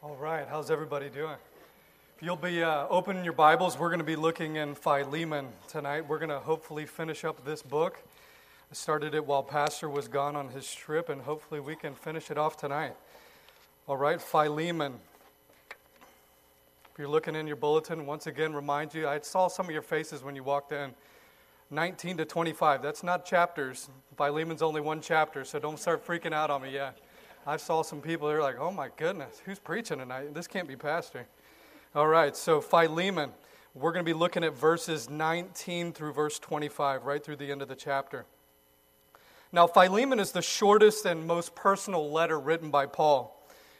All right, how's everybody doing? If you'll be uh, opening your Bibles, we're going to be looking in Philemon tonight. We're going to hopefully finish up this book. I started it while Pastor was gone on his trip, and hopefully we can finish it off tonight. All right, Philemon. If you're looking in your bulletin, once again, remind you, I saw some of your faces when you walked in. 19 to 25, that's not chapters. Philemon's only one chapter, so don't start freaking out on me yet. I saw some people, they're like, oh my goodness, who's preaching tonight? This can't be Pastor. All right, so Philemon, we're going to be looking at verses 19 through verse 25, right through the end of the chapter. Now, Philemon is the shortest and most personal letter written by Paul.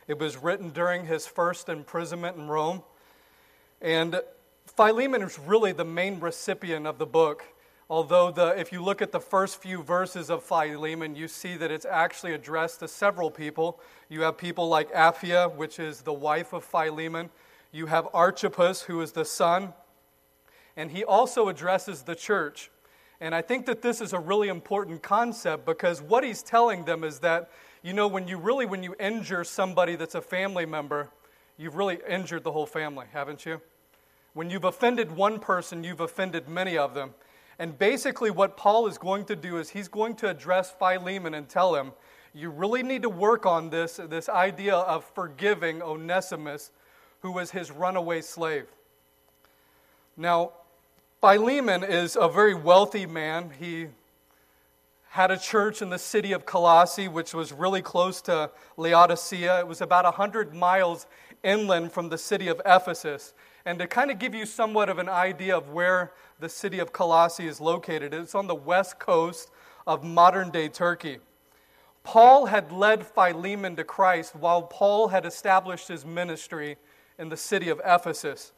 It was written during his first imprisonment in Rome. And Philemon is really the main recipient of the book. Although, the, if you look at the first few verses of Philemon, you see that it's actually addressed to several people. You have people like Apphia, which is the wife of Philemon. You have Archippus, who is the son. And he also addresses the church. And I think that this is a really important concept because what he's telling them is that, you know, when you really, when you injure somebody that's a family member, you've really injured the whole family, haven't you? When you've offended one person, you've offended many of them. And basically, what Paul is going to do is he's going to address Philemon and tell him, you really need to work on this, this idea of forgiving Onesimus, who was his runaway slave. Now, Philemon is a very wealthy man. He had a church in the city of Colossae, which was really close to Laodicea. It was about 100 miles inland from the city of Ephesus. And to kind of give you somewhat of an idea of where the city of Colossae is located, it's on the west coast of modern day Turkey. Paul had led Philemon to Christ while Paul had established his ministry in the city of Ephesus.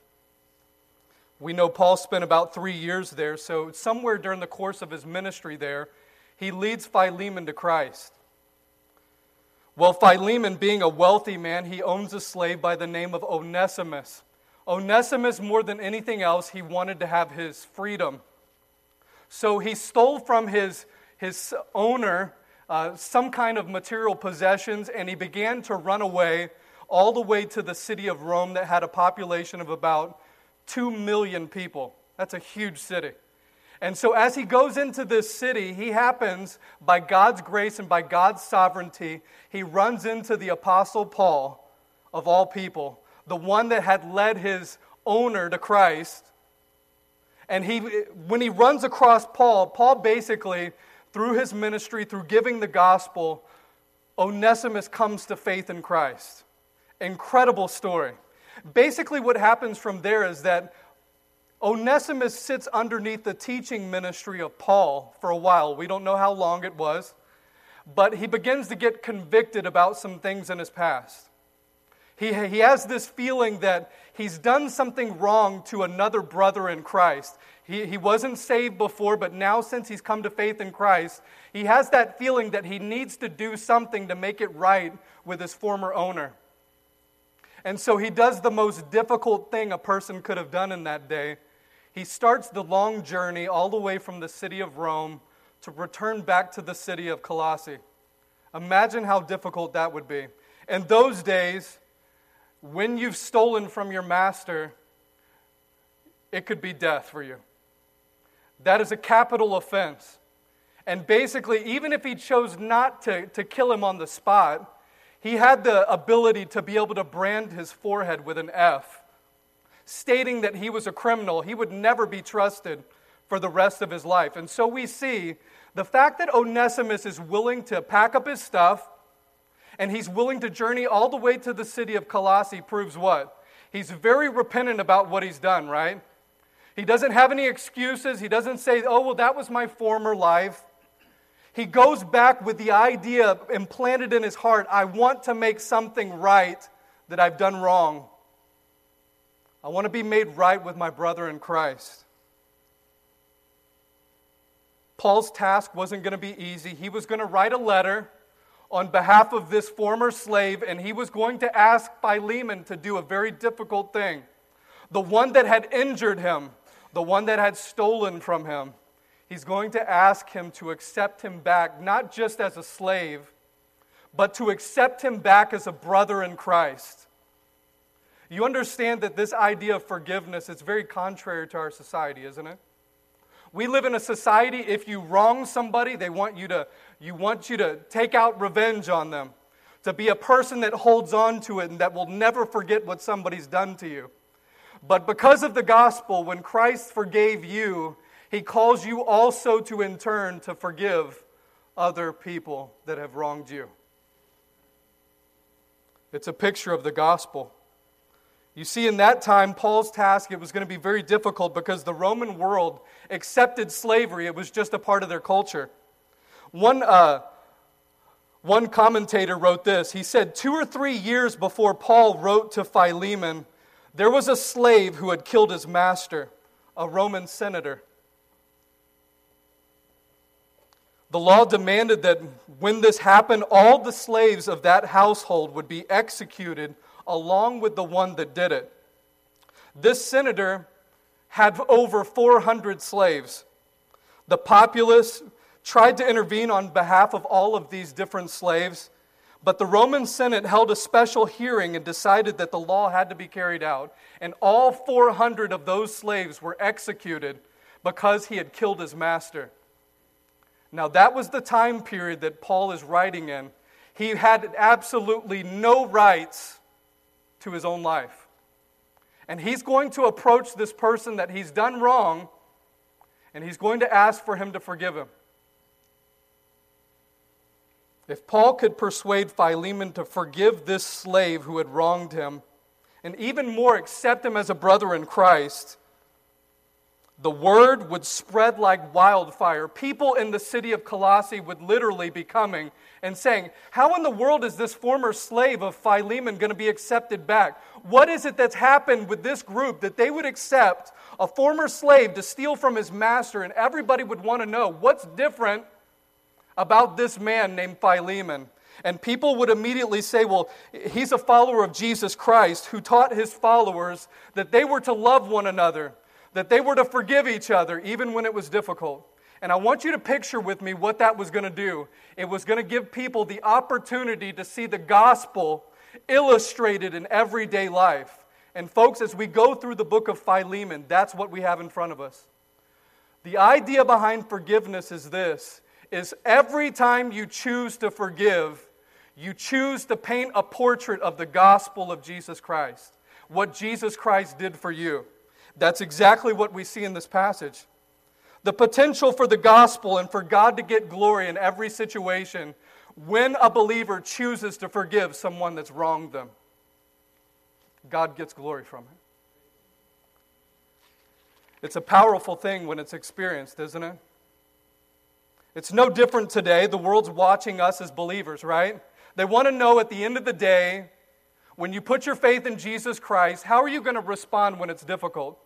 We know Paul spent about three years there, so somewhere during the course of his ministry there, he leads Philemon to Christ. Well, Philemon, being a wealthy man, he owns a slave by the name of Onesimus. Onesimus, more than anything else, he wanted to have his freedom. So he stole from his, his owner uh, some kind of material possessions and he began to run away all the way to the city of Rome that had a population of about 2 million people. That's a huge city. And so, as he goes into this city, he happens, by God's grace and by God's sovereignty, he runs into the Apostle Paul, of all people, the one that had led his owner to Christ. And he, when he runs across Paul, Paul basically, through his ministry, through giving the gospel, Onesimus comes to faith in Christ. Incredible story. Basically, what happens from there is that Onesimus sits underneath the teaching ministry of Paul for a while. We don't know how long it was, but he begins to get convicted about some things in his past. He, he has this feeling that he's done something wrong to another brother in Christ. He, he wasn't saved before, but now, since he's come to faith in Christ, he has that feeling that he needs to do something to make it right with his former owner. And so he does the most difficult thing a person could have done in that day. He starts the long journey all the way from the city of Rome to return back to the city of Colossae. Imagine how difficult that would be. In those days, when you've stolen from your master, it could be death for you. That is a capital offense. And basically, even if he chose not to, to kill him on the spot, he had the ability to be able to brand his forehead with an F, stating that he was a criminal. He would never be trusted for the rest of his life. And so we see the fact that Onesimus is willing to pack up his stuff and he's willing to journey all the way to the city of Colossae proves what? He's very repentant about what he's done, right? He doesn't have any excuses. He doesn't say, oh, well, that was my former life. He goes back with the idea implanted in his heart I want to make something right that I've done wrong. I want to be made right with my brother in Christ. Paul's task wasn't going to be easy. He was going to write a letter on behalf of this former slave, and he was going to ask Philemon to do a very difficult thing. The one that had injured him, the one that had stolen from him. He's going to ask him to accept him back, not just as a slave, but to accept him back as a brother in Christ. You understand that this idea of forgiveness is very contrary to our society, isn't it? We live in a society if you wrong somebody, they want you to you want you to take out revenge on them. To be a person that holds on to it and that will never forget what somebody's done to you. But because of the gospel, when Christ forgave you, he calls you also to in turn to forgive other people that have wronged you. It's a picture of the gospel. You see, in that time, Paul's task, it was going to be very difficult because the Roman world accepted slavery. It was just a part of their culture. One, uh, one commentator wrote this. He said, Two or three years before Paul wrote to Philemon, there was a slave who had killed his master, a Roman senator. The law demanded that when this happened, all the slaves of that household would be executed along with the one that did it. This senator had over 400 slaves. The populace tried to intervene on behalf of all of these different slaves, but the Roman Senate held a special hearing and decided that the law had to be carried out, and all 400 of those slaves were executed because he had killed his master. Now, that was the time period that Paul is writing in. He had absolutely no rights to his own life. And he's going to approach this person that he's done wrong, and he's going to ask for him to forgive him. If Paul could persuade Philemon to forgive this slave who had wronged him, and even more, accept him as a brother in Christ, the word would spread like wildfire. People in the city of Colossae would literally be coming and saying, How in the world is this former slave of Philemon going to be accepted back? What is it that's happened with this group that they would accept a former slave to steal from his master? And everybody would want to know what's different about this man named Philemon. And people would immediately say, well, he's a follower of Jesus Christ who taught his followers that they were to love one another that they were to forgive each other even when it was difficult. And I want you to picture with me what that was going to do. It was going to give people the opportunity to see the gospel illustrated in everyday life. And, folks, as we go through the book of Philemon, that's what we have in front of us. The idea behind forgiveness is this is every time you choose to forgive, you choose to paint a portrait of the gospel of Jesus Christ, what Jesus Christ did for you. That's exactly what we see in this passage. The potential for the gospel and for God to get glory in every situation when a believer chooses to forgive someone that's wronged them. God gets glory from it. It's a powerful thing when it's experienced, isn't it? It's no different today. The world's watching us as believers, right? They want to know at the end of the day, when you put your faith in Jesus Christ, how are you going to respond when it's difficult?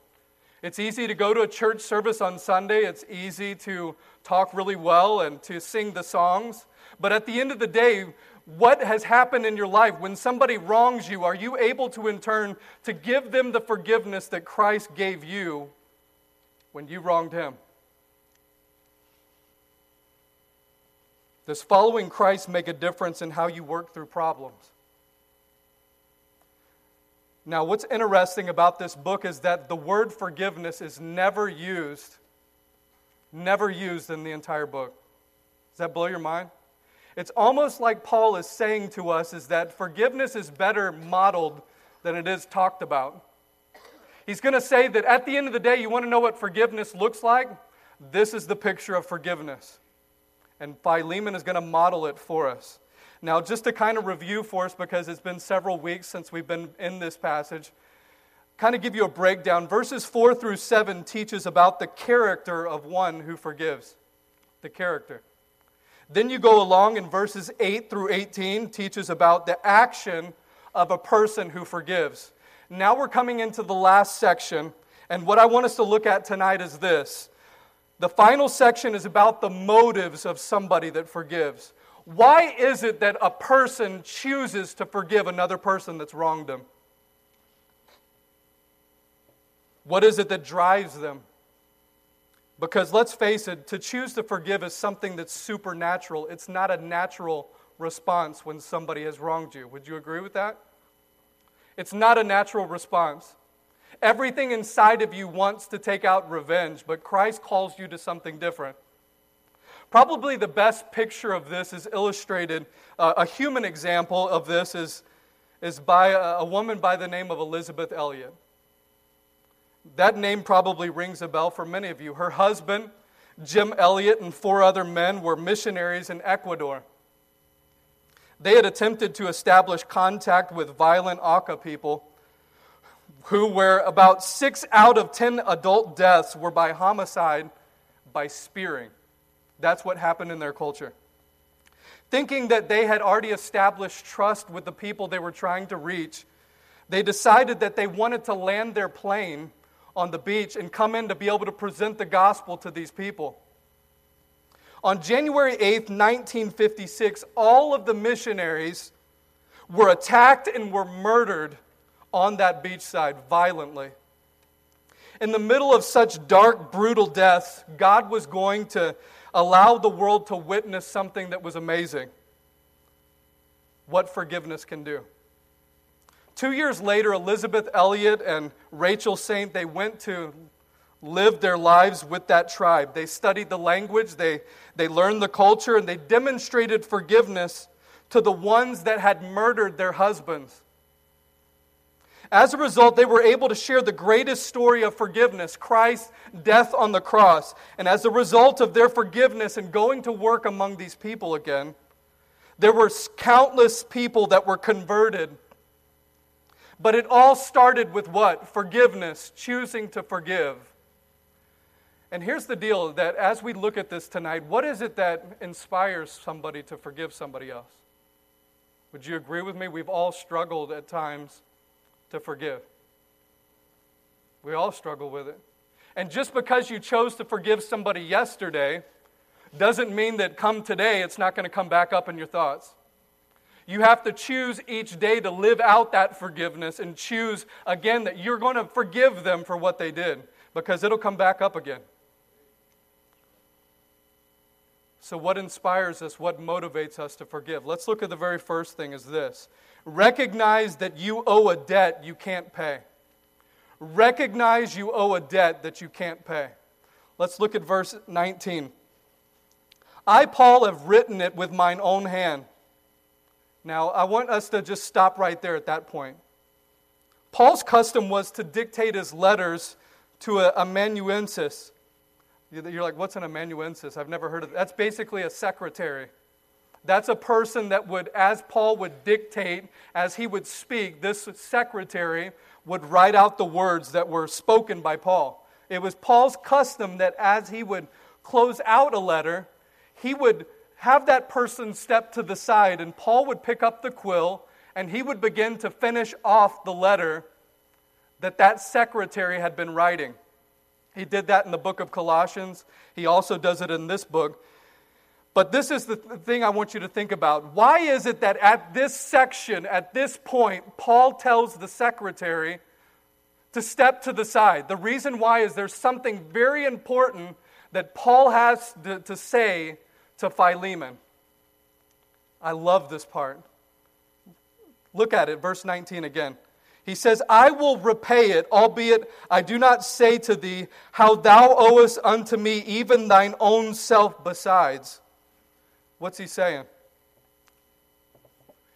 It's easy to go to a church service on Sunday. It's easy to talk really well and to sing the songs. But at the end of the day, what has happened in your life when somebody wrongs you? Are you able to, in turn, to give them the forgiveness that Christ gave you when you wronged him? Does following Christ make a difference in how you work through problems? Now, what's interesting about this book is that the word forgiveness is never used, never used in the entire book. Does that blow your mind? It's almost like Paul is saying to us is that forgiveness is better modeled than it is talked about. He's going to say that at the end of the day, you want to know what forgiveness looks like? This is the picture of forgiveness. And Philemon is going to model it for us. Now, just to kind of review for us, because it's been several weeks since we've been in this passage, kind of give you a breakdown. Verses 4 through 7 teaches about the character of one who forgives. The character. Then you go along in verses 8 through 18, teaches about the action of a person who forgives. Now we're coming into the last section, and what I want us to look at tonight is this. The final section is about the motives of somebody that forgives. Why is it that a person chooses to forgive another person that's wronged them? What is it that drives them? Because let's face it, to choose to forgive is something that's supernatural. It's not a natural response when somebody has wronged you. Would you agree with that? It's not a natural response. Everything inside of you wants to take out revenge, but Christ calls you to something different. Probably the best picture of this is illustrated, uh, a human example of this is, is by a, a woman by the name of Elisabeth Elliot. That name probably rings a bell for many of you. Her husband, Jim Elliot, and four other men were missionaries in Ecuador. They had attempted to establish contact with violent Auca people, who were about six out of ten adult deaths were by homicide by spearing. That's what happened in their culture. Thinking that they had already established trust with the people they were trying to reach, they decided that they wanted to land their plane on the beach and come in to be able to present the gospel to these people. On January 8th, 1956, all of the missionaries were attacked and were murdered on that beachside violently. In the middle of such dark, brutal deaths, God was going to allow the world to witness something that was amazing what forgiveness can do. Two years later, Elisabeth Elliot and Rachel Saint, they went to live their lives with that tribe. They studied the language, they, they learned the culture, and they demonstrated forgiveness to the ones that had murdered their husbands. As a result, they were able to share the greatest story of forgiveness Christ's death on the cross. And as a result of their forgiveness and going to work among these people again, there were countless people that were converted but it all started with what? Forgiveness, choosing to forgive. And here's the deal that as we look at this tonight, what is it that inspires somebody to forgive somebody else? Would you agree with me? We've all struggled at times to forgive. We all struggle with it. And just because you chose to forgive somebody yesterday doesn't mean that come today it's not going to come back up in your thoughts. You have to choose each day to live out that forgiveness and choose again that you're going to forgive them for what they did because it'll come back up again. So, what inspires us? What motivates us to forgive? Let's look at the very first thing is this recognize that you owe a debt you can't pay. Recognize you owe a debt that you can't pay. Let's look at verse 19. I, Paul, have written it with mine own hand. Now, I want us to just stop right there at that point. Paul's custom was to dictate his letters to a amanuensis. You're like, what's an amanuensis? I've never heard of that. That's basically a secretary. That's a person that would, as Paul would dictate, as he would speak, this secretary would write out the words that were spoken by Paul. It was Paul's custom that as he would close out a letter, he would have that person step to the side, and Paul would pick up the quill and he would begin to finish off the letter that that secretary had been writing. He did that in the book of Colossians. He also does it in this book. But this is the thing I want you to think about. Why is it that at this section, at this point, Paul tells the secretary to step to the side? The reason why is there's something very important that Paul has to, to say to Philemon. I love this part. Look at it, verse 19 again. He says, I will repay it, albeit I do not say to thee, How thou owest unto me even thine own self besides. What's he saying?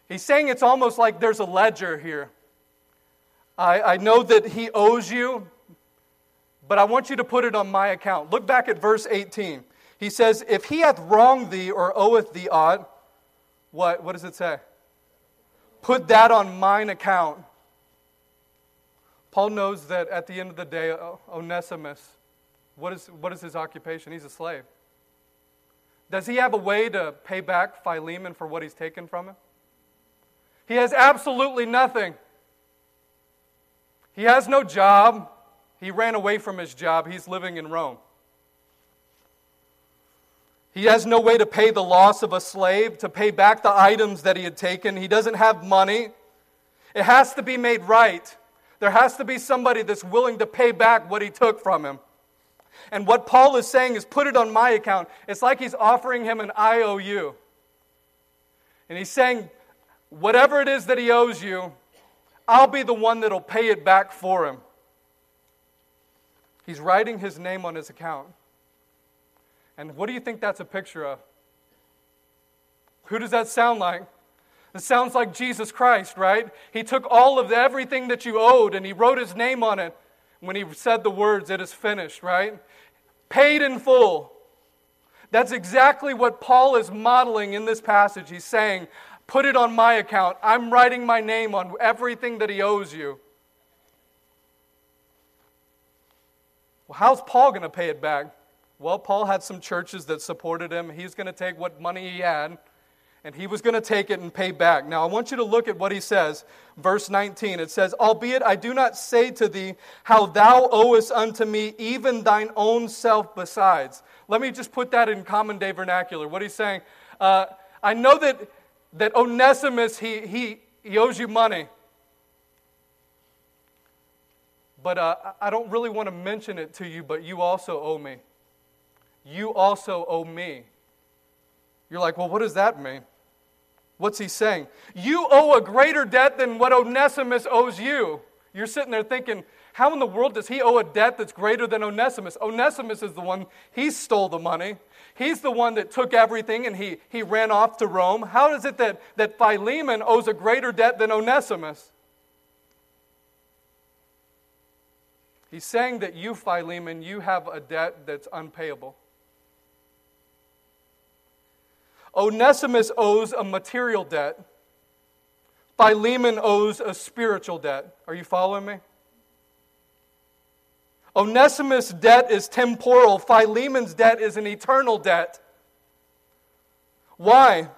He's saying it's almost like there's a ledger here. I, I know that he owes you, but I want you to put it on my account. Look back at verse 18. He says, If he hath wronged thee or oweth thee aught, what, what does it say? Put that on mine account. Paul knows that at the end of the day, Onesimus, what is, what is his occupation? He's a slave. Does he have a way to pay back Philemon for what he's taken from him? He has absolutely nothing. He has no job. He ran away from his job. He's living in Rome. He has no way to pay the loss of a slave, to pay back the items that he had taken. He doesn't have money. It has to be made right. There has to be somebody that's willing to pay back what he took from him. And what Paul is saying is put it on my account. It's like he's offering him an IOU. And he's saying, whatever it is that he owes you, I'll be the one that'll pay it back for him. He's writing his name on his account. And what do you think that's a picture of? Who does that sound like? It sounds like Jesus Christ, right? He took all of the, everything that you owed and he wrote his name on it when he said the words, It is finished, right? Paid in full. That's exactly what Paul is modeling in this passage. He's saying, Put it on my account. I'm writing my name on everything that he owes you. Well, how's Paul going to pay it back? Well, Paul had some churches that supported him. He's going to take what money he had and he was going to take it and pay back. Now, I want you to look at what he says. Verse 19 it says, Albeit I do not say to thee how thou owest unto me even thine own self besides. Let me just put that in common day vernacular. What he's saying, uh, I know that, that Onesimus, he, he, he owes you money. But uh, I don't really want to mention it to you, but you also owe me. You also owe me. You're like, well, what does that mean? What's he saying? You owe a greater debt than what Onesimus owes you. You're sitting there thinking, how in the world does he owe a debt that's greater than Onesimus? Onesimus is the one, he stole the money. He's the one that took everything and he, he ran off to Rome. How is it that, that Philemon owes a greater debt than Onesimus? He's saying that you, Philemon, you have a debt that's unpayable. Onesimus owes a material debt. Philemon owes a spiritual debt. Are you following me? Onesimus' debt is temporal, Philemon's debt is an eternal debt. Why?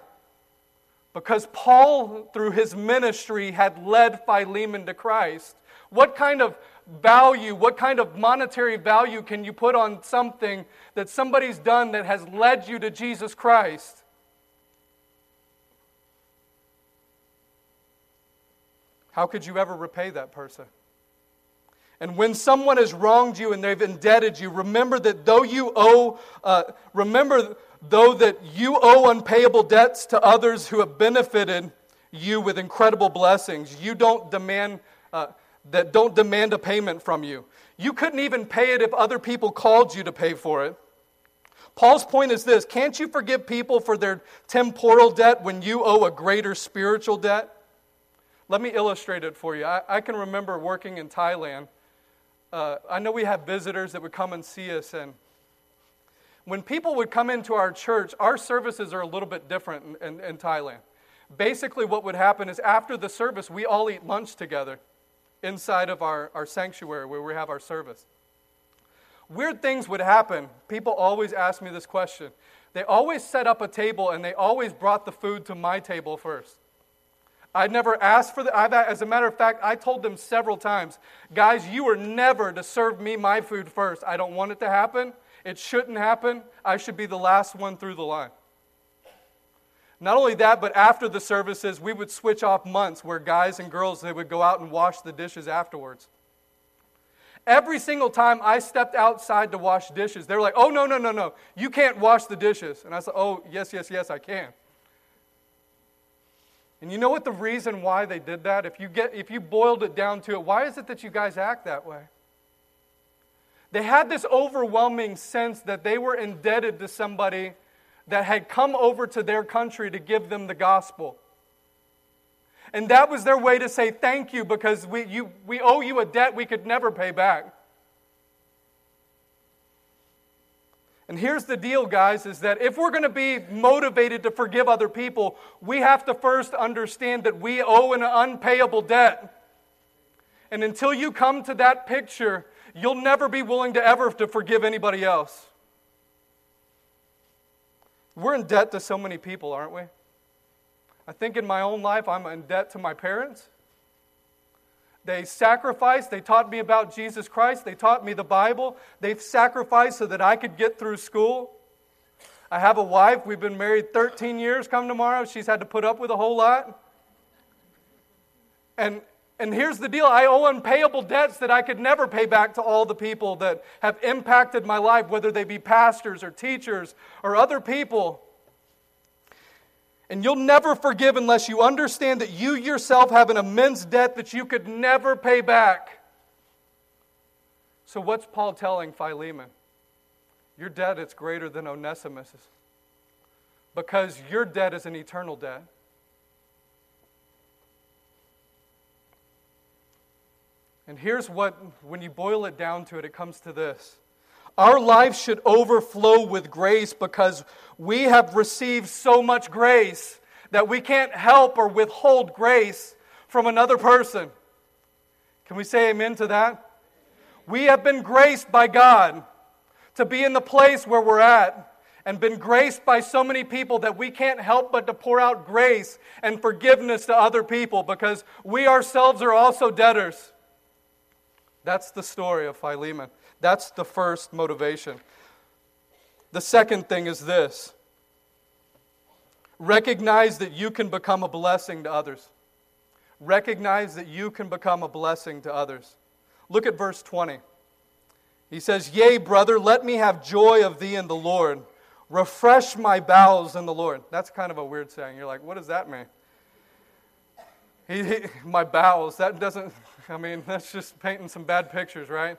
Because Paul, through his ministry, had led Philemon to Christ. What kind of value, what kind of monetary value can you put on something that somebody's done that has led you to Jesus Christ? How could you ever repay that person? And when someone has wronged you and they've indebted you, remember that though you owe, uh, remember though that you owe unpayable debts to others who have benefited you with incredible blessings, you don't demand uh, that don't demand a payment from you. You couldn't even pay it if other people called you to pay for it. Paul's point is this: Can't you forgive people for their temporal debt when you owe a greater spiritual debt? Let me illustrate it for you. I, I can remember working in Thailand. Uh, I know we have visitors that would come and see us, and when people would come into our church, our services are a little bit different in, in, in Thailand. Basically, what would happen is after the service, we all eat lunch together inside of our, our sanctuary where we have our service. Weird things would happen. People always ask me this question. They always set up a table and they always brought the food to my table first. I never asked for that. I've, as a matter of fact, I told them several times, guys, you are never to serve me my food first. I don't want it to happen. It shouldn't happen. I should be the last one through the line. Not only that, but after the services, we would switch off months where guys and girls they would go out and wash the dishes afterwards. Every single time I stepped outside to wash dishes, they were like, "Oh no, no, no, no! You can't wash the dishes." And I said, "Oh yes, yes, yes, I can." And you know what the reason why they did that? If you, get, if you boiled it down to it, why is it that you guys act that way? They had this overwhelming sense that they were indebted to somebody that had come over to their country to give them the gospel. And that was their way to say thank you because we, you, we owe you a debt we could never pay back. And here's the deal, guys, is that if we're going to be motivated to forgive other people, we have to first understand that we owe an unpayable debt. And until you come to that picture, you'll never be willing to ever to forgive anybody else. We're in debt to so many people, aren't we? I think in my own life, I'm in debt to my parents. They sacrificed. They taught me about Jesus Christ. They taught me the Bible. They've sacrificed so that I could get through school. I have a wife. We've been married 13 years. Come tomorrow. She's had to put up with a whole lot. And, and here's the deal I owe unpayable debts that I could never pay back to all the people that have impacted my life, whether they be pastors or teachers or other people. And you'll never forgive unless you understand that you yourself have an immense debt that you could never pay back. So, what's Paul telling Philemon? Your debt is greater than Onesimus's because your debt is an eternal debt. And here's what, when you boil it down to it, it comes to this. Our life should overflow with grace because we have received so much grace that we can't help or withhold grace from another person. Can we say amen to that? We have been graced by God to be in the place where we're at and been graced by so many people that we can't help but to pour out grace and forgiveness to other people because we ourselves are also debtors. That's the story of Philemon. That's the first motivation. The second thing is this recognize that you can become a blessing to others. Recognize that you can become a blessing to others. Look at verse 20. He says, Yea, brother, let me have joy of thee in the Lord. Refresh my bowels in the Lord. That's kind of a weird saying. You're like, what does that mean? He, he, my bowels, that doesn't, I mean, that's just painting some bad pictures, right?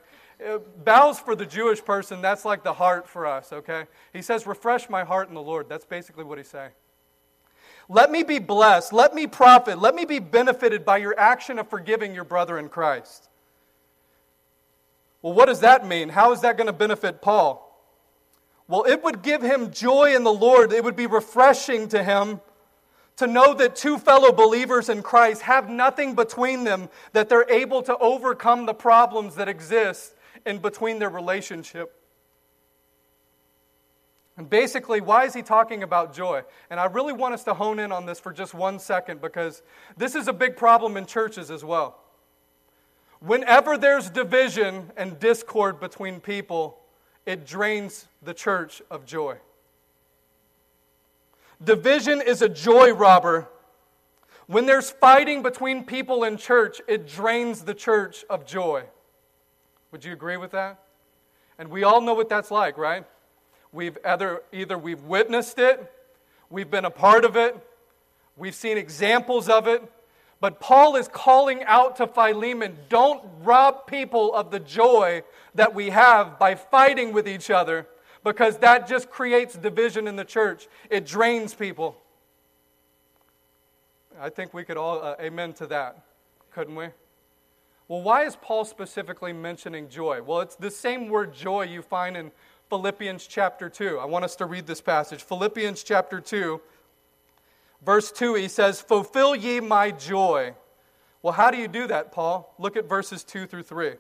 Bowels for the Jewish person, that's like the heart for us, okay? He says, refresh my heart in the Lord. That's basically what he's saying. Let me be blessed. Let me profit. Let me be benefited by your action of forgiving your brother in Christ. Well, what does that mean? How is that going to benefit Paul? Well, it would give him joy in the Lord. It would be refreshing to him to know that two fellow believers in Christ have nothing between them, that they're able to overcome the problems that exist in between their relationship. And basically, why is he talking about joy? And I really want us to hone in on this for just one second because this is a big problem in churches as well. Whenever there's division and discord between people, it drains the church of joy. Division is a joy robber. When there's fighting between people in church, it drains the church of joy. Would you agree with that? And we all know what that's like, right? We've either, either we've witnessed it, we've been a part of it, we've seen examples of it, but Paul is calling out to Philemon don't rob people of the joy that we have by fighting with each other because that just creates division in the church. It drains people. I think we could all uh, amen to that, couldn't we? Well, why is Paul specifically mentioning joy? Well, it's the same word joy you find in Philippians chapter 2. I want us to read this passage. Philippians chapter 2 Verse 2, he says, Fulfill ye my joy. Well, how do you do that, Paul? Look at verses 2 through 3.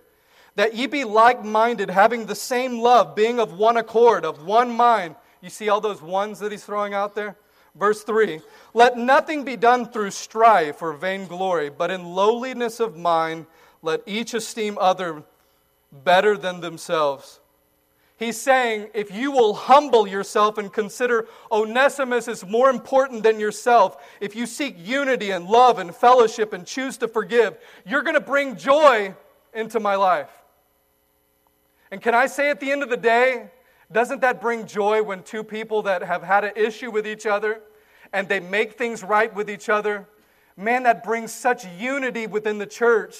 That ye be like minded, having the same love, being of one accord, of one mind. You see all those ones that he's throwing out there? Verse 3 Let nothing be done through strife or vainglory, but in lowliness of mind, let each esteem other better than themselves. He's saying, if you will humble yourself and consider Onesimus is more important than yourself, if you seek unity and love and fellowship and choose to forgive, you're going to bring joy into my life. And can I say at the end of the day, doesn't that bring joy when two people that have had an issue with each other and they make things right with each other? Man, that brings such unity within the church.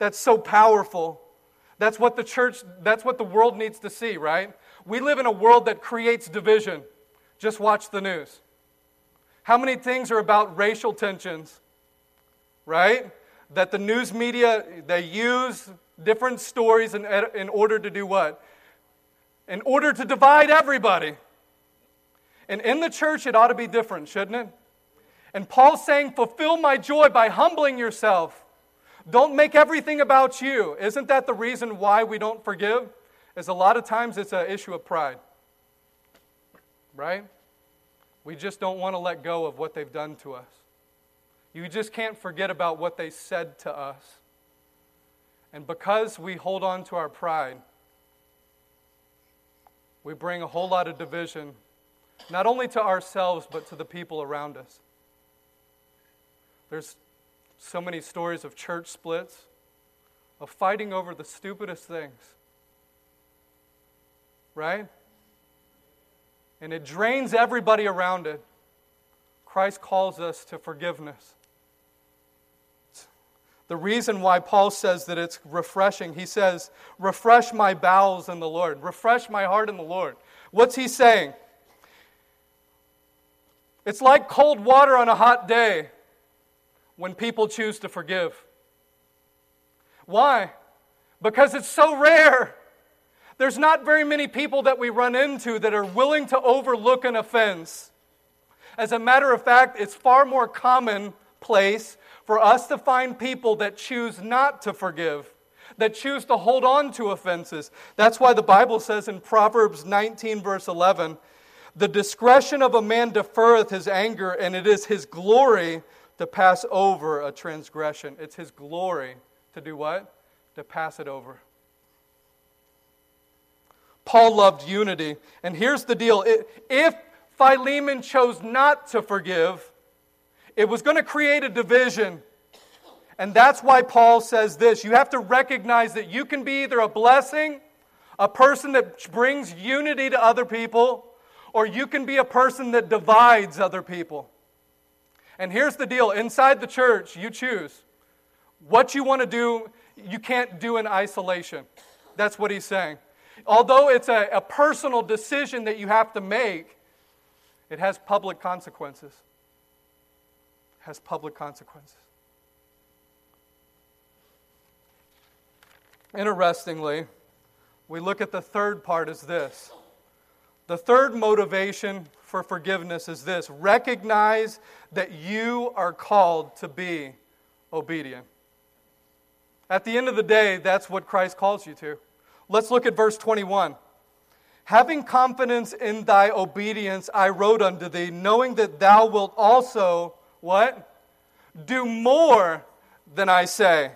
That's so powerful. That's what the church, that's what the world needs to see, right? We live in a world that creates division. Just watch the news. How many things are about racial tensions, right? That the news media, they use different stories in, in order to do what? In order to divide everybody. And in the church, it ought to be different, shouldn't it? And Paul's saying, fulfill my joy by humbling yourself don't make everything about you. Isn't that the reason why we don't forgive? Is a lot of times it's an issue of pride. Right? We just don't want to let go of what they've done to us. You just can't forget about what they said to us. And because we hold on to our pride, we bring a whole lot of division, not only to ourselves, but to the people around us. There's so many stories of church splits, of fighting over the stupidest things. Right? And it drains everybody around it. Christ calls us to forgiveness. The reason why Paul says that it's refreshing, he says, refresh my bowels in the Lord, refresh my heart in the Lord. What's he saying? It's like cold water on a hot day when people choose to forgive. Why? Because it's so rare. There's not very many people that we run into that are willing to overlook an offense. As a matter of fact, it's far more commonplace for us to find people that choose not to forgive, that choose to hold on to offenses. That's why the Bible says in Proverbs 19, verse 11, the discretion of a man deferreth his anger, and it is his glory to pass over a transgression. It's his glory to do what? To pass it over. Paul loved unity. And here's the deal if Philemon chose not to forgive, it was going to create a division. And that's why Paul says this you have to recognize that you can be either a blessing, a person that brings unity to other people, or you can be a person that divides other people. And here's the deal inside the church, you choose. What you want to do, you can't do in isolation. That's what he's saying. Although it's a, a personal decision that you have to make, it has public consequences. It has public consequences. Interestingly, we look at the third part as this. The third motivation for forgiveness is this recognize that you are called to be obedient. At the end of the day, that's what Christ calls you to. Let's look at verse 21. Having confidence in thy obedience, I wrote unto thee, knowing that thou wilt also, what? Do more than I say.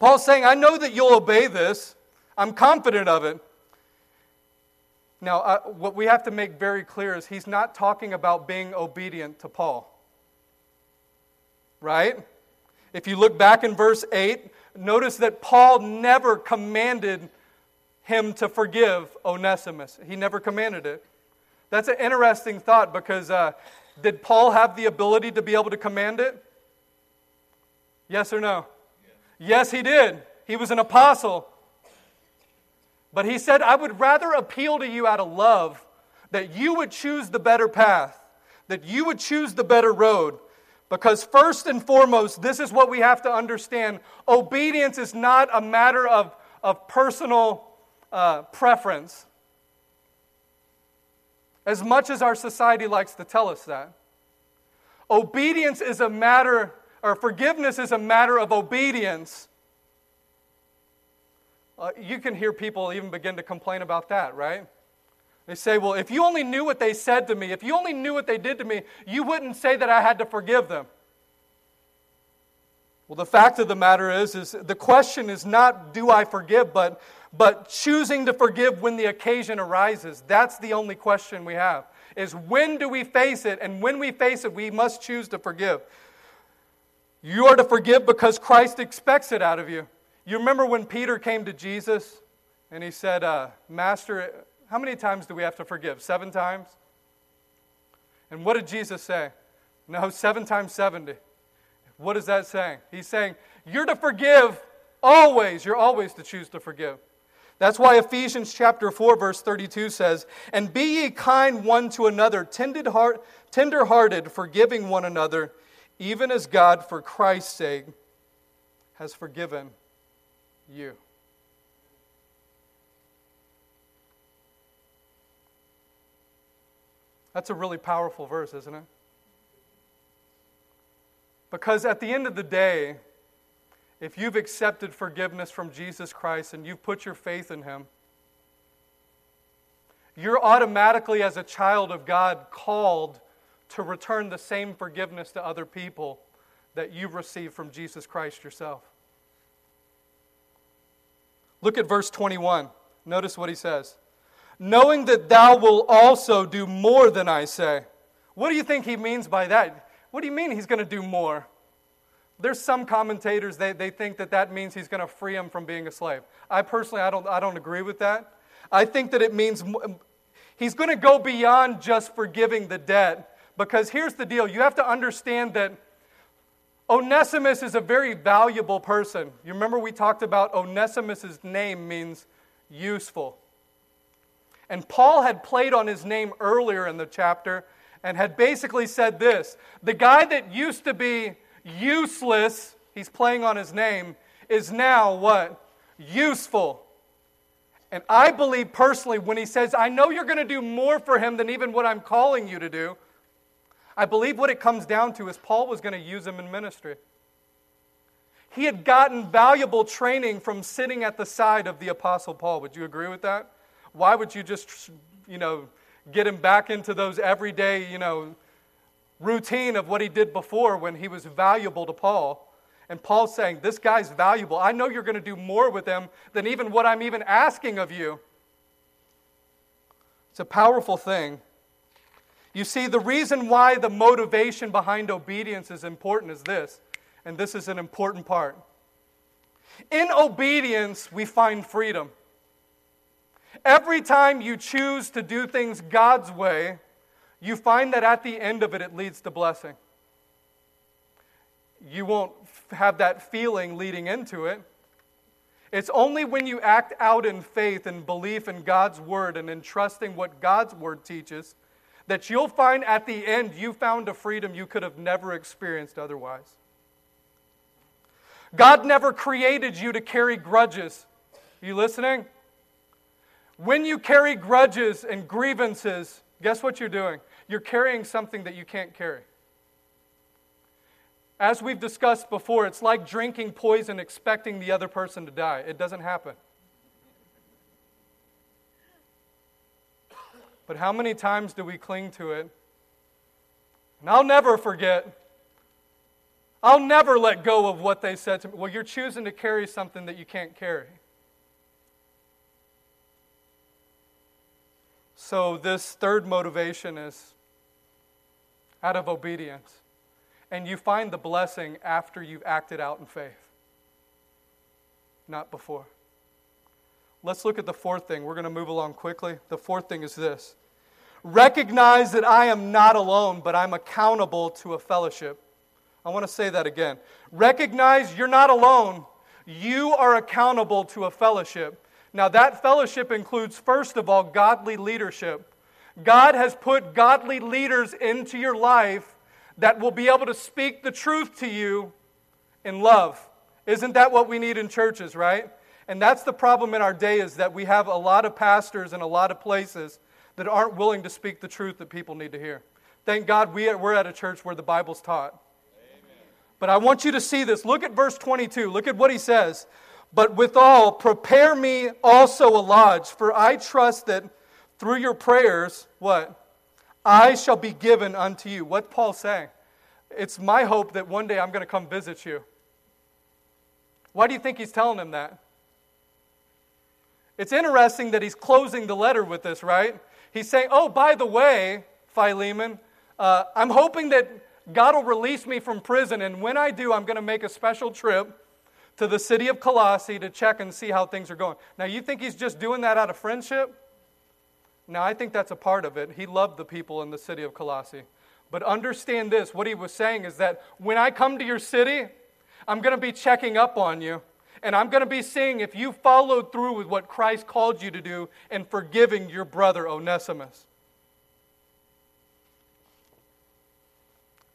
Paul's saying, I know that you'll obey this. I'm confident of it. Now, uh, what we have to make very clear is he's not talking about being obedient to Paul. Right? If you look back in verse 8, notice that Paul never commanded him to forgive Onesimus. He never commanded it. That's an interesting thought because uh, did Paul have the ability to be able to command it? Yes or no? Yes, yes he did. He was an apostle. But he said, I would rather appeal to you out of love that you would choose the better path, that you would choose the better road. Because, first and foremost, this is what we have to understand obedience is not a matter of, of personal uh, preference, as much as our society likes to tell us that. Obedience is a matter, or forgiveness is a matter of obedience uh, you can hear people even begin to complain about that, right? They say, well, if you only knew what they said to me, if you only knew what they did to me, you wouldn't say that I had to forgive them. Well, the fact of the matter is, is the question is not do I forgive, but, but choosing to forgive when the occasion arises. That's the only question we have. Is when do we face it? And when we face it, we must choose to forgive. You are to forgive because Christ expects it out of you. You remember when Peter came to Jesus and he said, uh, Master, how many times do we have to forgive? Seven times? And what did Jesus say? No, seven times 70. What is that saying? He's saying, You're to forgive always. You're always to choose to forgive. That's why Ephesians chapter 4, verse 32 says, And be ye kind one to another, tender hearted, forgiving one another, even as God, for Christ's sake, has forgiven you. That's a really powerful verse, isn't it? Because at the end of the day, if you've accepted forgiveness from Jesus Christ and you've put your faith in Him, you're automatically, as a child of God, called to return the same forgiveness to other people that you've received from Jesus Christ yourself. Look at verse 21. Notice what he says. Knowing that thou will also do more than I say. What do you think he means by that? What do you mean he's going to do more? There's some commentators, they, they think that that means he's going to free him from being a slave. I personally, I don't, I don't agree with that. I think that it means he's going to go beyond just forgiving the debt, Because here's the deal you have to understand that Onesimus is a very valuable person. You remember we talked about Onesimus's name means useful. And Paul had played on his name earlier in the chapter and had basically said this The guy that used to be useless, he's playing on his name, is now what? Useful. And I believe personally, when he says, I know you're going to do more for him than even what I'm calling you to do, I believe what it comes down to is Paul was going to use him in ministry. He had gotten valuable training from sitting at the side of the Apostle Paul. Would you agree with that? Why would you just, you know, get him back into those everyday, you know, routine of what he did before when he was valuable to Paul? And Paul's saying, This guy's valuable. I know you're going to do more with him than even what I'm even asking of you. It's a powerful thing. You see, the reason why the motivation behind obedience is important is this, and this is an important part. In obedience, we find freedom. Every time you choose to do things God's way, you find that at the end of it, it leads to blessing. You won't have that feeling leading into it. It's only when you act out in faith and belief in God's word and in trusting what God's word teaches that you'll find at the end you found a freedom you could have never experienced otherwise. God never created you to carry grudges. Are you listening? When you carry grudges and grievances, guess what you're doing? You're carrying something that you can't carry. As we've discussed before, it's like drinking poison expecting the other person to die. It doesn't happen. But how many times do we cling to it? And I'll never forget. I'll never let go of what they said to me. Well, you're choosing to carry something that you can't carry. So, this third motivation is out of obedience and you find the blessing after you've acted out in faith, not before. Let's look at the fourth thing. We're going to move along quickly. The fourth thing is this recognize that I am not alone, but I'm accountable to a fellowship. I want to say that again. Recognize you're not alone, you are accountable to a fellowship. Now, that fellowship includes, first of all, godly leadership. God has put godly leaders into your life that will be able to speak the truth to you in love. Isn't that what we need in churches, right? And that's the problem in our day is that we have a lot of pastors in a lot of places that aren't willing to speak the truth that people need to hear. Thank God we are, we're at a church where the Bible's taught. Amen. But I want you to see this. Look at verse 22. Look at what he says. But withal, prepare me also a lodge, for I trust that through your prayers, what? I shall be given unto you. What Paul saying? It's my hope that one day I'm going to come visit you. Why do you think he's telling him that? It's interesting that he's closing the letter with this, right? He's saying, Oh, by the way, Philemon, uh, I'm hoping that God will release me from prison, and when I do, I'm going to make a special trip to the city of Colossae to check and see how things are going. Now, you think he's just doing that out of friendship? Now, I think that's a part of it. He loved the people in the city of Colossae. But understand this what he was saying is that when I come to your city, I'm going to be checking up on you. And I'm going to be seeing if you followed through with what Christ called you to do and forgiving your brother Onesimus.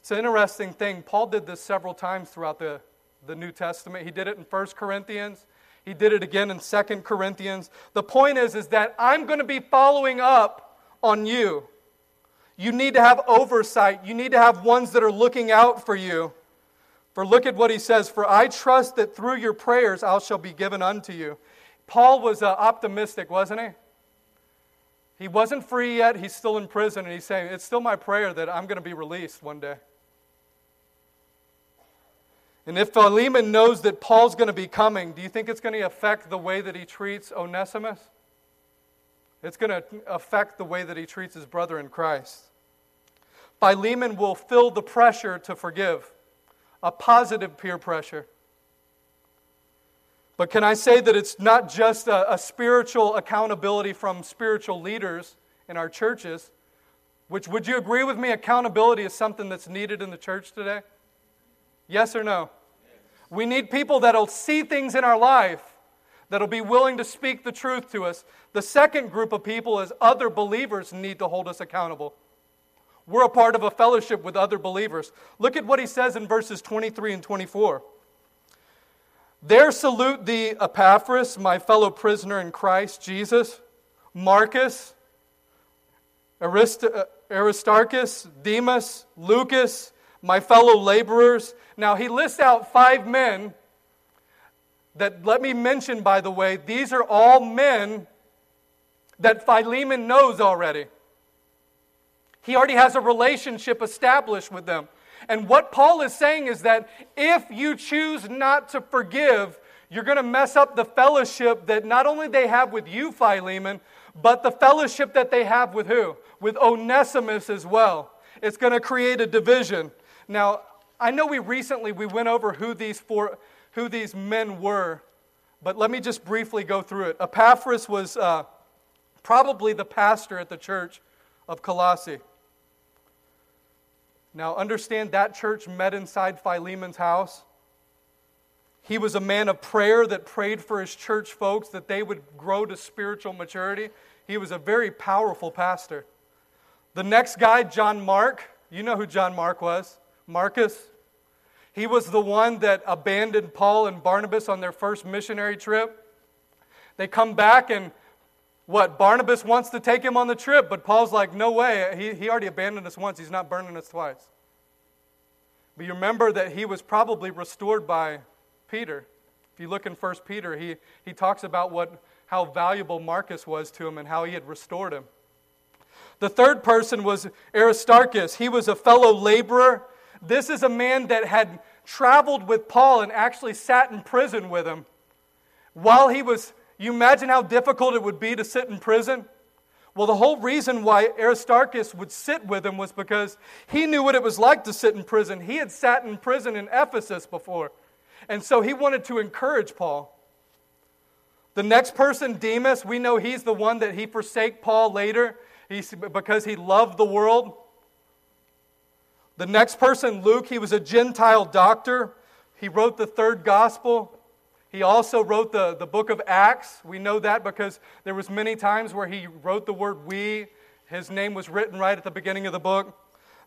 It's an interesting thing. Paul did this several times throughout the, the New Testament. He did it in 1 Corinthians, he did it again in Second Corinthians. The point is, is that I'm going to be following up on you. You need to have oversight. You need to have ones that are looking out for you. For look at what he says For I trust that through your prayers I shall be given unto you. Paul was uh, optimistic, wasn't he? He wasn't free yet. He's still in prison, and he's saying, It's still my prayer that I'm going to be released one day. And if Philemon knows that Paul's going to be coming, do you think it's going to affect the way that he treats Onesimus? It's going to affect the way that he treats his brother in Christ. Philemon will feel the pressure to forgive, a positive peer pressure. But can I say that it's not just a, a spiritual accountability from spiritual leaders in our churches, Which, would you agree with me? Accountability is something that's needed in the church today? Yes or no? We need people that'll see things in our life, that'll be willing to speak the truth to us. The second group of people is other believers need to hold us accountable. We're a part of a fellowship with other believers. Look at what he says in verses 23 and 24. There salute thee, Epaphras, my fellow prisoner in Christ Jesus, Marcus, Arist- uh, Aristarchus, Demas, Lucas, my fellow laborers. Now, he lists out five men that, let me mention, by the way, these are all men that Philemon knows already. He already has a relationship established with them. And what Paul is saying is that if you choose not to forgive, you're going to mess up the fellowship that not only they have with you, Philemon, but the fellowship that they have with who? With Onesimus as well. It's going to create a division. Now, I know we recently we went over who these four, who these men were, but let me just briefly go through it. Epaphras was uh, probably the pastor at the church of Colossae. Now, understand that church met inside Philemon's house. He was a man of prayer that prayed for his church folks that they would grow to spiritual maturity. He was a very powerful pastor. The next guy, John Mark, you know who John Mark was Marcus. He was the one that abandoned Paul and Barnabas on their first missionary trip. They come back and what? Barnabas wants to take him on the trip, but Paul's like, no way. He, he already abandoned us once. He's not burning us twice. But you remember that he was probably restored by Peter. If you look in 1 Peter, he, he talks about what, how valuable Marcus was to him and how he had restored him. The third person was Aristarchus. He was a fellow laborer. This is a man that had traveled with Paul and actually sat in prison with him. While he was, you imagine how difficult it would be to sit in prison? Well, the whole reason why Aristarchus would sit with him was because he knew what it was like to sit in prison. He had sat in prison in Ephesus before. And so he wanted to encourage Paul. The next person, Demas, we know he's the one that he forsake Paul later because he loved the world. The next person, Luke, he was a Gentile doctor. He wrote the third gospel. He also wrote the, the book of Acts. We know that because there was many times where he wrote the word we. His name was written right at the beginning of the book.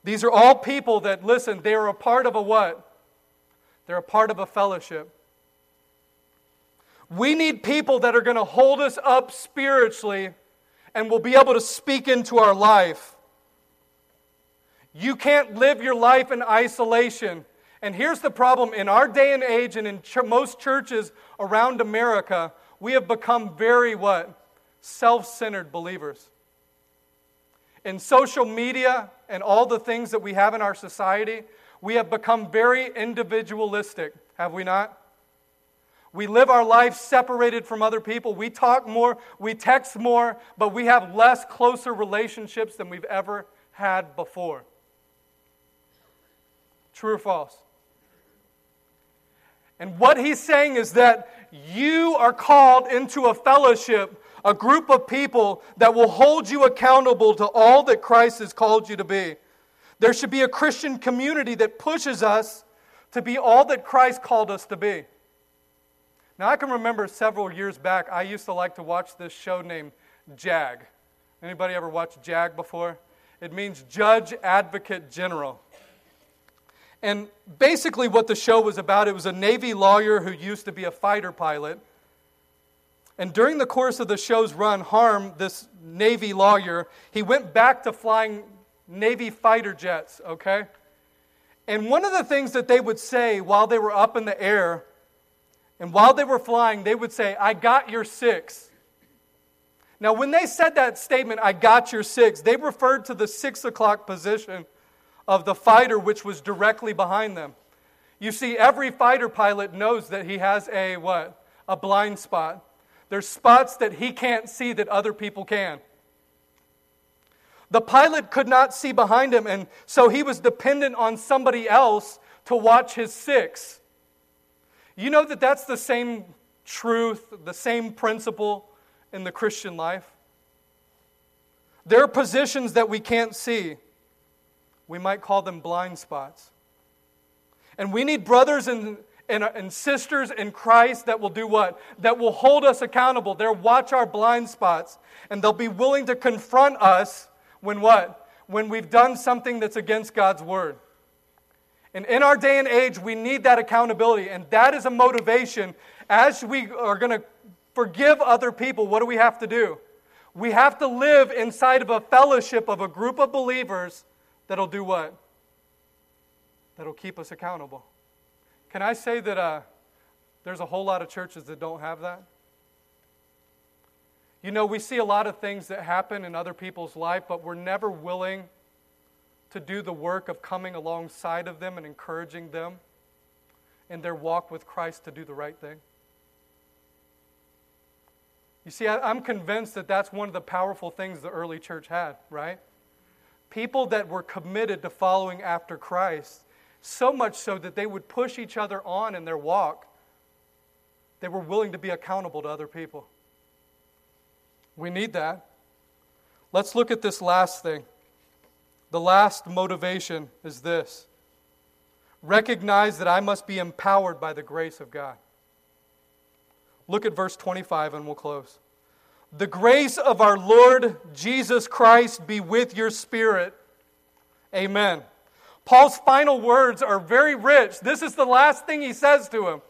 These are all people that, listen, they are a part of a what? They're a part of a fellowship. We need people that are going to hold us up spiritually and will be able to speak into our life. You can't live your life in isolation. And here's the problem in our day and age, and in ch- most churches around America, we have become very what? Self centered believers. In social media and all the things that we have in our society, we have become very individualistic, have we not? We live our life separated from other people. We talk more, we text more, but we have less closer relationships than we've ever had before. True or false? And what he's saying is that you are called into a fellowship, a group of people that will hold you accountable to all that Christ has called you to be. There should be a Christian community that pushes us to be all that Christ called us to be. Now, I can remember several years back, I used to like to watch this show named JAG. Anybody ever watched JAG before? It means Judge Advocate General. And basically, what the show was about, it was a Navy lawyer who used to be a fighter pilot. And during the course of the show's run, Harm, this Navy lawyer, he went back to flying Navy fighter jets, okay? And one of the things that they would say while they were up in the air and while they were flying, they would say, I got your six. Now, when they said that statement, I got your six, they referred to the six o'clock position of the fighter which was directly behind them. You see, every fighter pilot knows that he has a what? A blind spot. There's spots that he can't see that other people can. The pilot could not see behind him, and so he was dependent on somebody else to watch his six. You know that that's the same truth, the same principle in the Christian life? There are positions that we can't see. We might call them blind spots. And we need brothers and, and, and sisters in Christ that will do what? That will hold us accountable. They'll watch our blind spots and they'll be willing to confront us when what? When we've done something that's against God's word. And in our day and age, we need that accountability. And that is a motivation. As we are going to forgive other people, what do we have to do? We have to live inside of a fellowship of a group of believers that'll do what? That'll keep us accountable. Can I say that uh, there's a whole lot of churches that don't have that? You know, we see a lot of things that happen in other people's life, but we're never willing to do the work of coming alongside of them and encouraging them in their walk with Christ to do the right thing. You see, I, am convinced that that's one of the powerful things the early church had, right? People that were committed to following after Christ, so much so that they would push each other on in their walk. They were willing to be accountable to other people. We need that. Let's look at this last thing. The last motivation is this recognize that I must be empowered by the grace of God. Look at verse 25 and we'll close. The grace of our Lord Jesus Christ be with your spirit. Amen. Paul's final words are very rich. This is the last thing he says to him.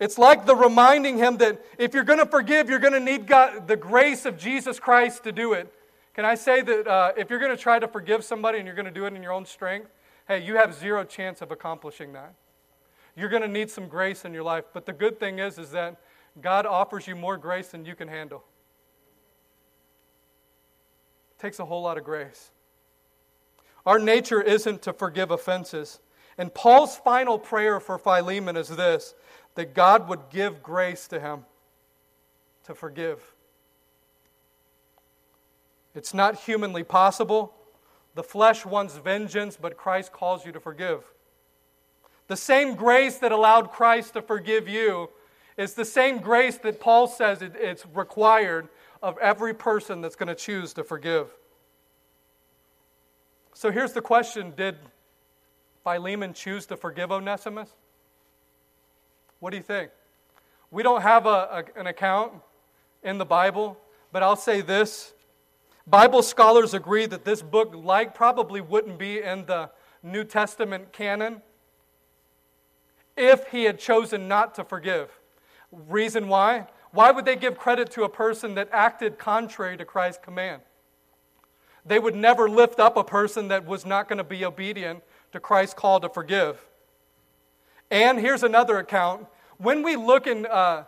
It's like the reminding him that if you're going to forgive, you're going to need God, the grace of Jesus Christ to do it. Can I say that uh, if you're going to try to forgive somebody and you're going to do it in your own strength, hey, you have zero chance of accomplishing that. You're going to need some grace in your life. But the good thing is, is that God offers you more grace than you can handle. It takes a whole lot of grace. Our nature isn't to forgive offenses. And Paul's final prayer for Philemon is this that God would give grace to him to forgive. It's not humanly possible. The flesh wants vengeance, but Christ calls you to forgive. The same grace that allowed Christ to forgive you is the same grace that Paul says it's required of every person that's going to choose to forgive. So here's the question Did Philemon choose to forgive Onesimus? What do you think? We don't have a, a, an account in the Bible, but I'll say this Bible scholars agree that this book, like, probably wouldn't be in the New Testament canon if he had chosen not to forgive. Reason why? Why would they give credit to a person that acted contrary to Christ's command? They would never lift up a person that was not going to be obedient to Christ's call to forgive. And here's another account. When we look in, uh,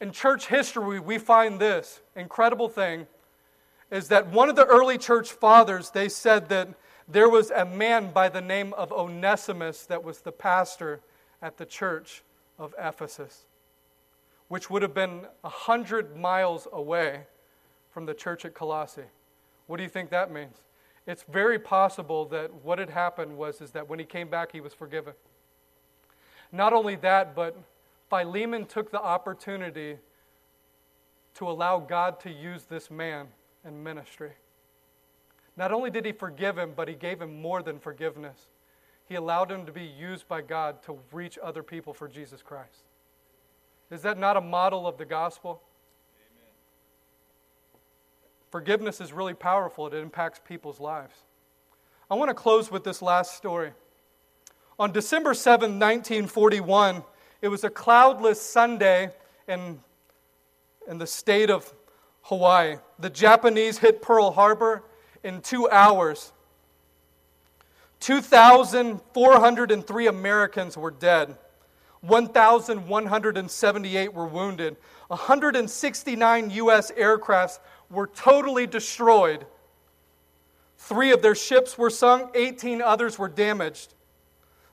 in church history, we find this incredible thing is that one of the early church fathers, they said that there was a man by the name of Onesimus that was the pastor at the church of Ephesus, which would have been a hundred miles away from the church at Colossae. What do you think that means? It's very possible that what had happened was is that when he came back, he was forgiven. Not only that, but Philemon took the opportunity to allow God to use this man in ministry. Not only did he forgive him, but he gave him more than forgiveness. He allowed him to be used by God to reach other people for Jesus Christ. Is that not a model of the gospel? Amen. Forgiveness is really powerful, it impacts people's lives. I want to close with this last story. On December 7, 1941, it was a cloudless Sunday in, in the state of Hawaii. The Japanese hit Pearl Harbor in two hours. 2,403 Americans were dead. 1,178 were wounded. 169 U.S. aircrafts were totally destroyed. Three of their ships were sunk, 18 others were damaged.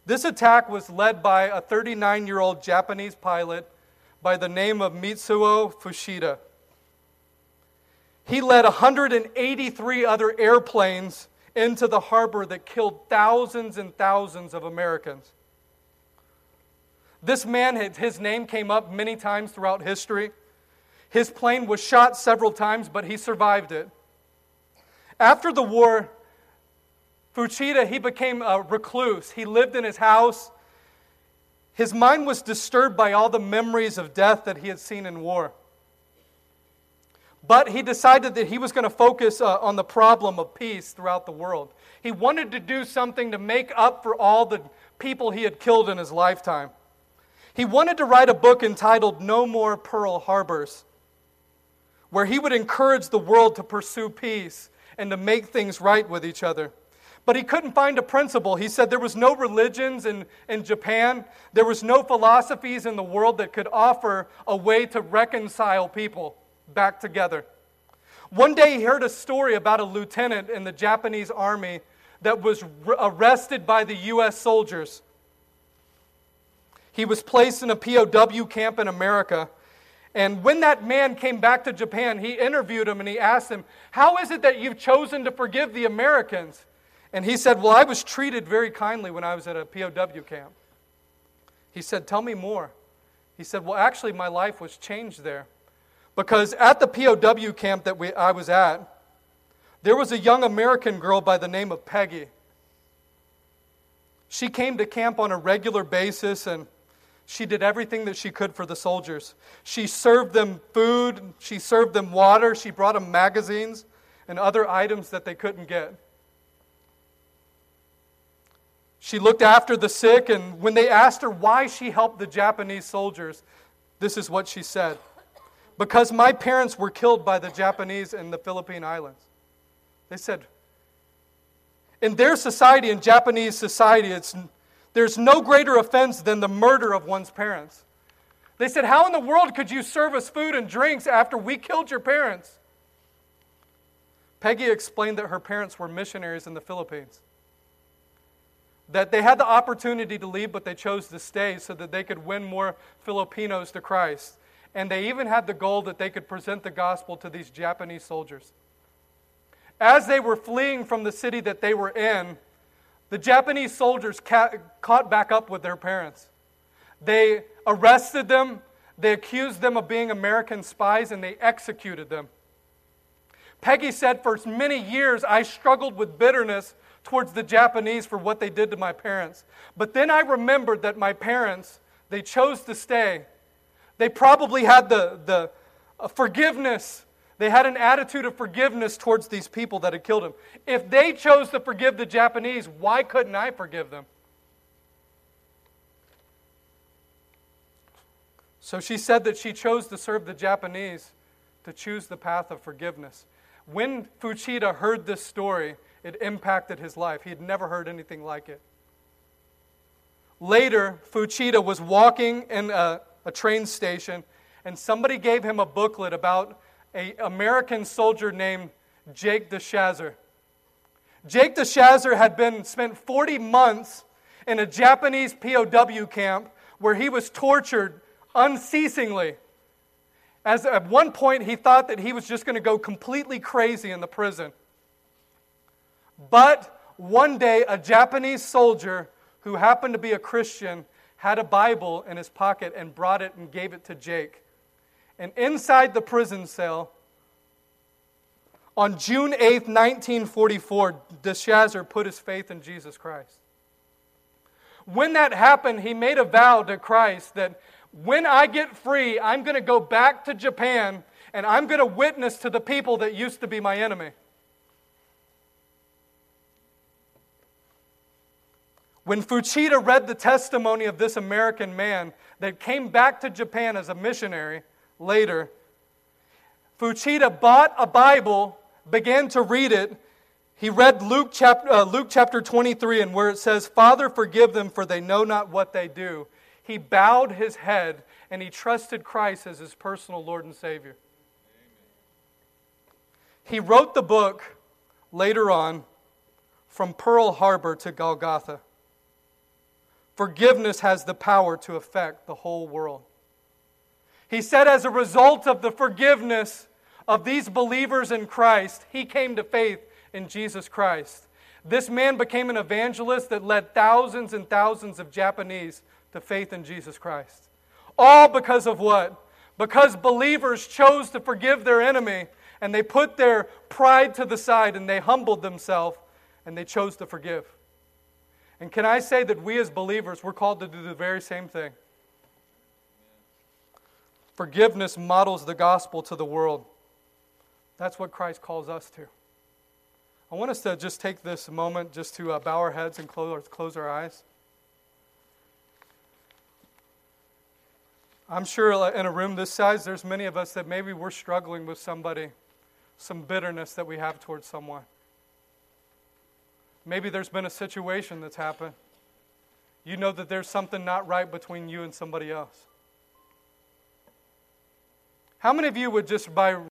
This attack was led by a 39 year old Japanese pilot by the name of Mitsuo Fuchida. He led 183 other airplanes into the harbor that killed thousands and thousands of Americans. This man, his name came up many times throughout history. His plane was shot several times, but he survived it. After the war, Fuchida, he became a recluse. He lived in his house. His mind was disturbed by all the memories of death that he had seen in war. But he decided that he was going to focus uh, on the problem of peace throughout the world. He wanted to do something to make up for all the people he had killed in his lifetime. He wanted to write a book entitled No More Pearl Harbors, where he would encourage the world to pursue peace and to make things right with each other. But he couldn't find a principle. He said there was no religions in, in Japan, there was no philosophies in the world that could offer a way to reconcile people back together. One day he heard a story about a lieutenant in the Japanese army that was arrested by the U.S. soldiers. He was placed in a POW camp in America. And when that man came back to Japan, he interviewed him and he asked him, How is it that you've chosen to forgive the Americans? And he said, Well, I was treated very kindly when I was at a POW camp. He said, Tell me more. He said, Well, actually, my life was changed there. Because at the POW camp that we, I was at, there was a young American girl by the name of Peggy. She came to camp on a regular basis and she did everything that she could for the soldiers. She served them food, she served them water, she brought them magazines and other items that they couldn't get. She looked after the sick, and when they asked her why she helped the Japanese soldiers, this is what she said Because my parents were killed by the Japanese in the Philippine Islands. They said, in their society, in Japanese society, it's, there's no greater offense than the murder of one's parents. They said, How in the world could you serve us food and drinks after we killed your parents? Peggy explained that her parents were missionaries in the Philippines. That they had the opportunity to leave, but they chose to stay so that they could win more Filipinos to Christ. And they even had the goal that they could present the gospel to these Japanese soldiers. As they were fleeing from the city that they were in, the Japanese soldiers ca- caught back up with their parents. They arrested them, they accused them of being American spies, and they executed them. Peggy said, For many years, I struggled with bitterness towards the Japanese for what they did to my parents. But then I remembered that my parents, they chose to stay. They probably had the, the uh, forgiveness they had an attitude of forgiveness towards these people that had killed him. If they chose to forgive the Japanese, why couldn't I forgive them? So she said that she chose to serve the Japanese to choose the path of forgiveness. When Fuchida heard this story, it impacted his life. He had never heard anything like it. Later, Fuchida was walking in a, a train station, and somebody gave him a booklet about an American soldier named Jake DeShazer. Jake DeShazer had been spent 40 months in a Japanese POW camp where he was tortured unceasingly. As at one point he thought that he was just going to go completely crazy in the prison. But one day a Japanese soldier who happened to be a Christian had a Bible in his pocket and brought it and gave it to Jake. And inside the prison cell, on June 8, 1944, DeShazer put his faith in Jesus Christ. When that happened, he made a vow to Christ that when I get free, I'm going to go back to Japan and I'm going to witness to the people that used to be my enemy. When Fuchida read the testimony of this American man that came back to Japan as a missionary, later, Fuchida bought a Bible, began to read it. He read Luke chapter, uh, Luke chapter 23, and where it says, Father, forgive them, for they know not what they do. He bowed his head and he trusted Christ as his personal Lord and Savior. He wrote the book later on, From Pearl Harbor to Golgotha. Forgiveness has the power to affect the whole world. He said, as a result of the forgiveness of these believers in Christ, he came to faith in Jesus Christ. This man became an evangelist that led thousands and thousands of Japanese to faith in Jesus Christ. All because of what? Because believers chose to forgive their enemy and they put their pride to the side and they humbled themselves and they chose to forgive. And can I say that we as believers, we're called to do the very same thing? Forgiveness models the gospel to the world. That's what Christ calls us to. I want us to just take this moment just to uh, bow our heads and close, close our eyes. I'm sure in a room this size, there's many of us that maybe we're struggling with somebody, some bitterness that we have towards someone. Maybe there's been a situation that's happened. You know that there's something not right between you and somebody else. How many of you would just by